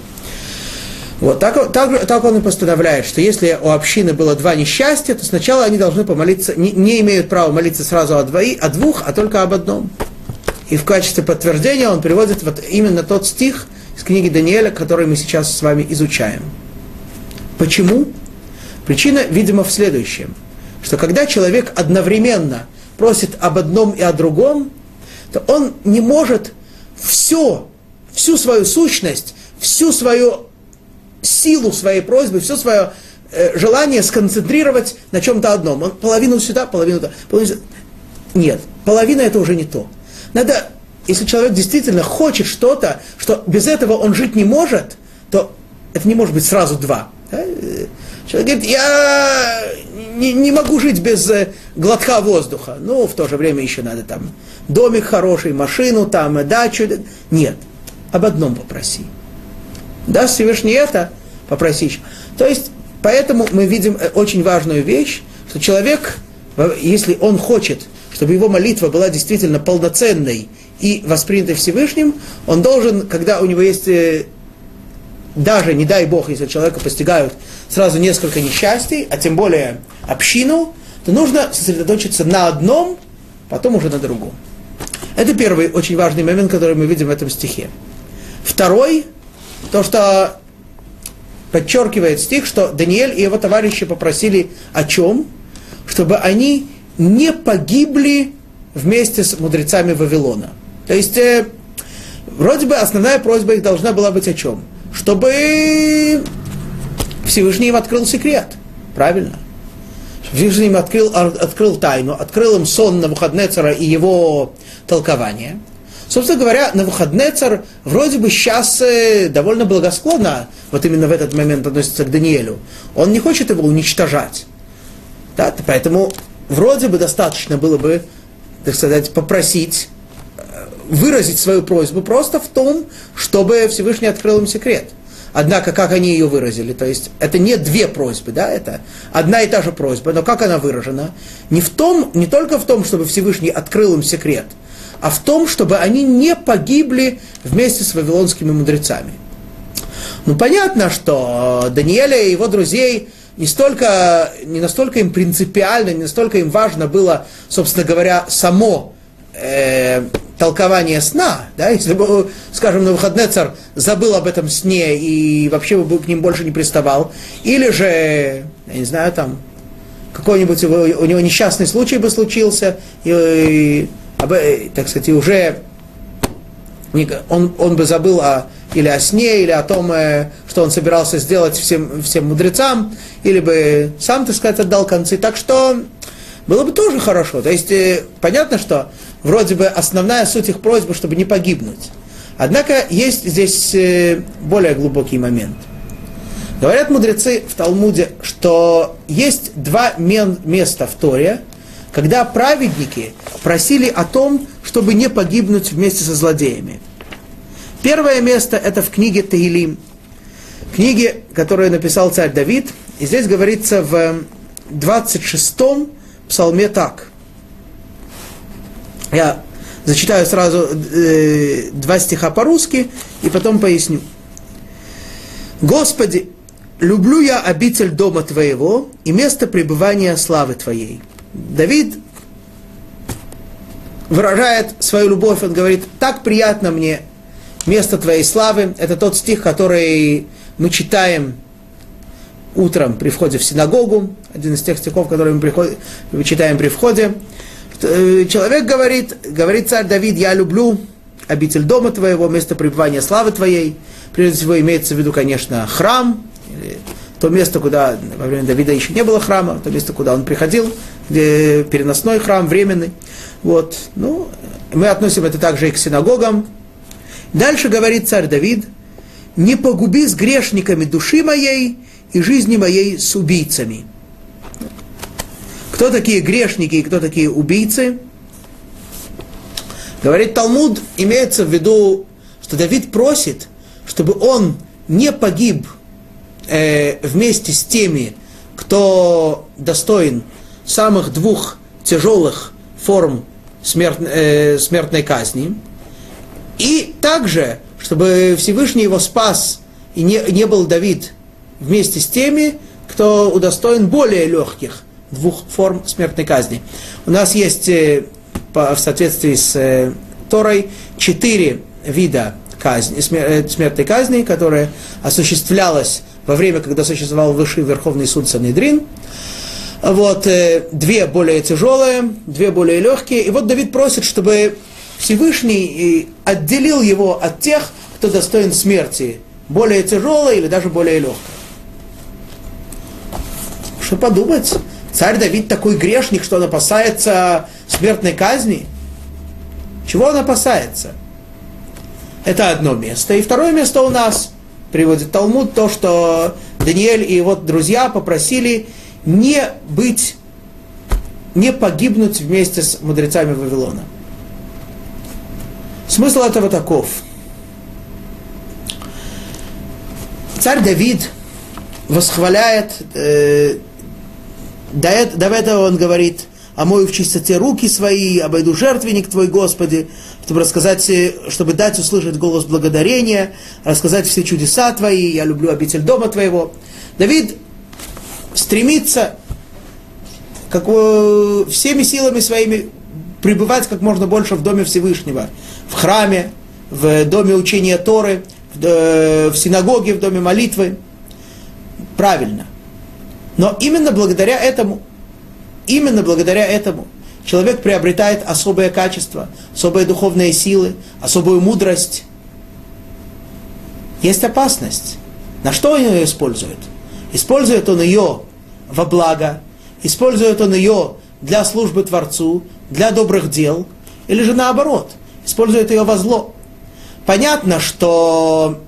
Вот, так, так, так он и постановляет, что если у общины было два несчастья, то сначала они должны помолиться, не, не имеют права молиться сразу о, двои, о двух, а только об одном. И в качестве подтверждения он приводит вот именно тот стих из книги Даниэля, который мы сейчас с вами изучаем. Почему? Причина, видимо, в следующем, что когда человек одновременно просит об одном и о другом, то он не может все, всю свою сущность, всю свою силу своей просьбы, все свое э, желание сконцентрировать на чем-то одном. Он половину сюда, половину туда. Половину. Нет, половина это уже не то. Надо, если человек действительно хочет что-то, что без этого он жить не может, то это не может быть сразу два. Да? Человек говорит, я не, не могу жить без э, глотка воздуха. Ну, в то же время еще надо там домик хороший, машину там, дачу. Нет, об одном попроси. Даст Всевышний это, попроси еще. То есть, поэтому мы видим э, очень важную вещь, что человек, если он хочет, чтобы его молитва была действительно полноценной и воспринятой Всевышним, он должен, когда у него есть э, даже, не дай Бог, если человека постигают сразу несколько несчастий, а тем более общину, то нужно сосредоточиться на одном, потом уже на другом. Это первый очень важный момент, который мы видим в этом стихе. Второй, то, что подчеркивает стих, что Даниэль и его товарищи попросили о чем? Чтобы они не погибли вместе с мудрецами Вавилона. То есть, э, вроде бы основная просьба их должна была быть о чем? Чтобы Всевышний им открыл секрет. Правильно? Всевышний им открыл, открыл тайну, открыл им сон на Навуходнецера и его толкование. Собственно говоря, на Навуходнецер вроде бы сейчас э, довольно благосклонно, вот именно в этот момент относится к Даниэлю. Он не хочет его уничтожать. Да? Поэтому вроде бы достаточно было бы, так сказать, попросить, э, выразить свою просьбу просто в том, чтобы Всевышний открыл им секрет. Однако, как они ее выразили, то есть это не две просьбы, да, это одна и та же просьба, но как она выражена? Не, в том, не только в том, чтобы Всевышний открыл им секрет, а в том, чтобы они не погибли вместе с вавилонскими мудрецами. Ну, понятно, что Даниэля и его друзей не, столько, не настолько им принципиально, не настолько им важно было, собственно говоря, само э, толкование сна, да, если бы, скажем, на выходный царь забыл об этом сне и вообще бы к ним больше не приставал, или же, я не знаю, там, какой-нибудь у него несчастный случай бы случился, и, и э, так сказать, и уже он, он бы забыл о, или о сне, или о том, э, что он собирался сделать всем, всем мудрецам, или бы сам, так сказать, отдал концы. Так что было бы тоже хорошо. То есть э, понятно, что вроде бы основная суть их просьбы, чтобы не погибнуть. Однако есть здесь более глубокий момент – Говорят мудрецы в Талмуде, что есть два места в Торе, когда праведники просили о том, чтобы не погибнуть вместе со злодеями. Первое место это в книге Таилим, книге, которую написал царь Давид. И здесь говорится в 26-м псалме так. Я зачитаю сразу э, два стиха по-русски и потом поясню. Господи, люблю я обитель дома твоего и место пребывания славы твоей. Давид выражает свою любовь, он говорит, так приятно мне место твоей славы. Это тот стих, который мы читаем утром при входе в синагогу, один из тех стихов, которые мы, приход... читаем при входе. Э, человек говорит, говорит царь Давид, я люблю обитель дома твоего, место пребывания славы твоей. Прежде всего имеется в виду, конечно, храм, то место, куда во время Давида еще не было храма, то место, куда он приходил, где переносной храм, временный. Вот. Ну, мы относим это также и к синагогам. Дальше говорит царь Давид, не погуби с грешниками души моей и жизни моей с убийцами. Кто такие грешники и кто такие убийцы? Говорит Талмуд, имеется в виду, что Давид просит, чтобы он не погиб э, вместе с теми, кто достоин самых двух тяжелых форм смерт, э, смертной казни, и также, чтобы Всевышний его спас, и не, не был Давид вместе с теми, кто удостоен более легких двух форм смертной казни. У нас есть э, по, в соответствии с э, Торой четыре вида казни, э, смертной казни, которая осуществлялась во время, когда существовал Высший Верховный суд Санедрин. Вот, э, две более тяжелые, две более легкие. И вот Давид просит, чтобы Всевышний э, отделил его от тех, кто достоин смерти, более тяжелой или даже более легкой. Что подумать? Царь Давид такой грешник, что он опасается смертной казни. Чего он опасается? Это одно место. И второе место у нас – приводит Талмуд, то, что Даниэль и его друзья попросили не быть, не погибнуть вместе с мудрецами Вавилона. Смысл этого таков. Царь Давид восхваляет, э, до, этого он говорит, омою в чистоте руки свои, обойду жертвенник твой, Господи, чтобы рассказать, чтобы дать услышать голос благодарения, рассказать все чудеса твои, я люблю обитель дома твоего. Давид стремится как, всеми силами своими пребывать как можно больше в доме Всевышнего, в храме, в доме учения Торы, в, в синагоге, в доме молитвы. Правильно. Но именно благодаря этому Именно благодаря этому человек приобретает особое качество, особые духовные силы, особую мудрость. Есть опасность. На что он ее использует? Использует он ее во благо, использует он ее для службы Творцу, для добрых дел, или же наоборот, использует ее во зло. Понятно, что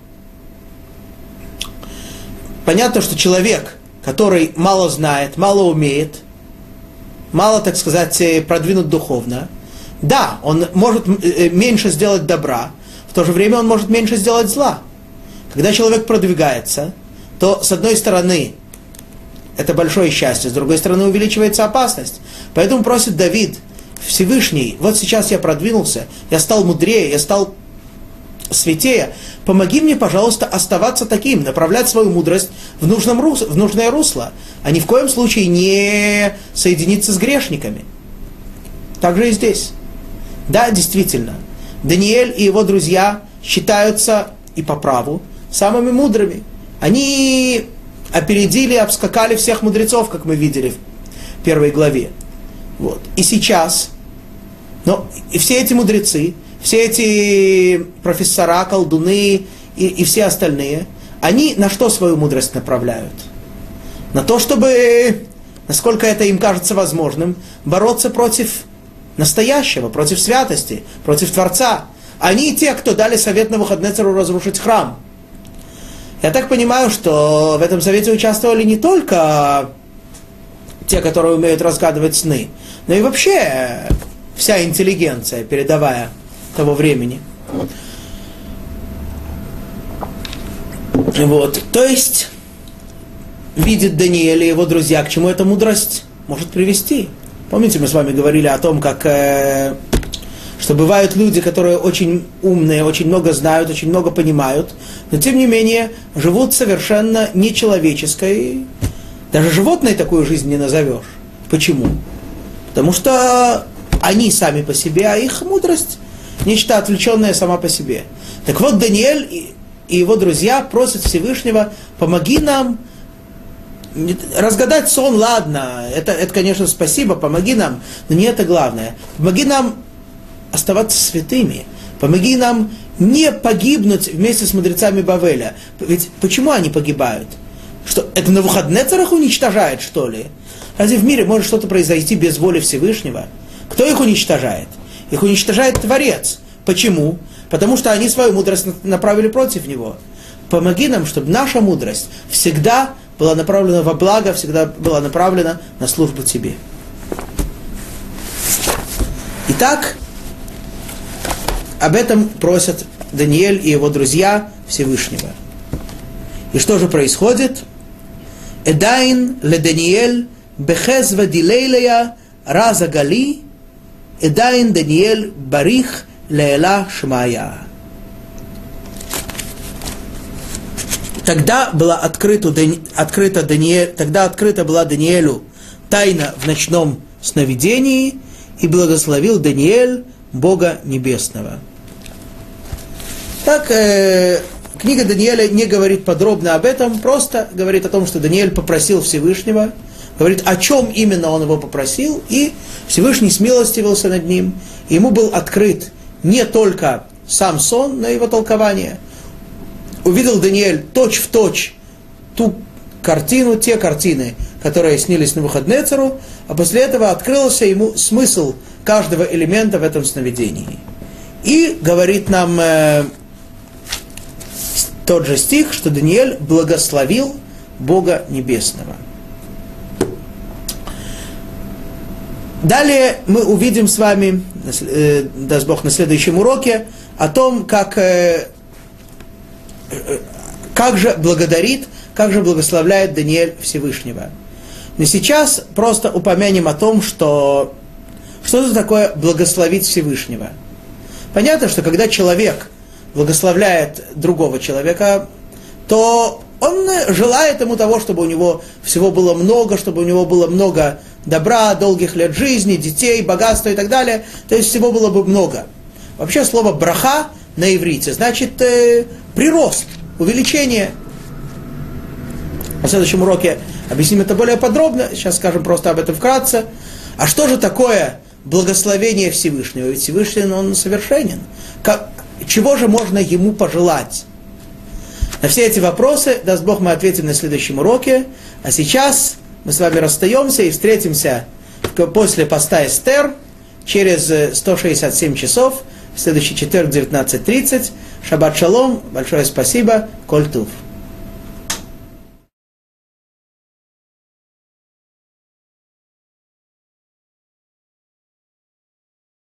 понятно, что человек, который мало знает, мало умеет – мало, так сказать, э, продвинут духовно. Да, он может э, э, меньше сделать добра, в то же время он может меньше сделать зла. Когда человек продвигается, то с одной стороны это большое счастье, с другой стороны увеличивается опасность. Поэтому просит Давид Всевышний, вот сейчас я продвинулся, я стал мудрее, я стал святее, помоги мне, пожалуйста, оставаться таким, направлять свою мудрость в, нужном рус, в нужное русло, а ни в коем случае не соединиться с грешниками. Так же и здесь. Да, действительно, Даниэль и его друзья считаются и по праву самыми мудрыми. Они опередили, обскакали всех мудрецов, как мы видели в первой главе. Вот. И сейчас, но и все эти мудрецы, все эти профессора, колдуны и, и все остальные, они на что свою мудрость направляют? На то, чтобы, насколько это им кажется возможным, бороться против настоящего, против святости, против Творца. Они те, кто дали совет на выходные цару разрушить храм. Я так понимаю, что в этом совете участвовали не только те, которые умеют разгадывать сны, но и вообще вся интеллигенция, передовая того времени. Вот. То есть, видит Даниэль и его друзья, к чему эта мудрость может привести. Помните, мы с вами говорили о том, как э, что бывают люди, которые очень умные, очень много знают, очень много понимают, но тем не менее живут совершенно нечеловеческой, даже животной такую жизнь не назовешь. Почему? Потому что они сами по себе, а их мудрость нечто отвлеченное сама по себе. Так вот, Даниэль и, его друзья просят Всевышнего, помоги нам разгадать сон, ладно, это, это, конечно, спасибо, помоги нам, но не это главное. Помоги нам оставаться святыми. Помоги нам не погибнуть вместе с мудрецами Бавеля. Ведь почему они погибают? Что, это на выходные царах уничтожает, что ли? Разве в мире может что-то произойти без воли Всевышнего? Кто их уничтожает? Их уничтожает Творец. Почему? Потому что они свою мудрость направили против него. Помоги нам, чтобы наша мудрость всегда была направлена во благо, всегда была направлена на службу Тебе. Итак, об этом просят Даниэль и его друзья Всевышнего. И что же происходит? Эдайн ле Даниэль бехезва дилейлея раза гали Эдайн Даниэль барих леэла шмая. Тогда была открыта, открыта Даниэль, тогда открыта была Даниэлю тайна в ночном сновидении, и благословил Даниэль Бога Небесного. Так, э, книга Даниэля не говорит подробно об этом, просто говорит о том, что Даниэль попросил Всевышнего, говорит, о чем именно он его попросил, и Всевышний смилостивился над ним, ему был открыт не только сам сон, но его толкование. Увидел Даниэль точь в точь ту картину, те картины, которые снились на выходные цару, а после этого открылся ему смысл каждого элемента в этом сновидении. И говорит нам э, тот же стих, что Даниэль благословил Бога Небесного. Далее мы увидим с вами, э, даст Бог, на следующем уроке о том, как, э, э, как же благодарит, как же благословляет Даниэль Всевышнего. Но сейчас просто упомянем о том, что что это такое благословить Всевышнего? Понятно, что когда человек благословляет другого человека, то он желает ему того, чтобы у него всего было много, чтобы у него было много добра, долгих лет жизни, детей, богатства и так далее. То есть всего было бы много. Вообще слово браха на иврите значит э, прирост, увеличение. На следующем уроке объясним это более подробно. Сейчас скажем просто об этом вкратце. А что же такое благословение Всевышнего, ведь Всевышний, он совершенен. Как, чего же можно ему пожелать? На все эти вопросы, даст Бог, мы ответим на следующем уроке. А сейчас мы с вами расстаемся и встретимся после поста Эстер через 167 часов, в следующий четверг 19.30. Шаббат шалом, большое спасибо, коль туф.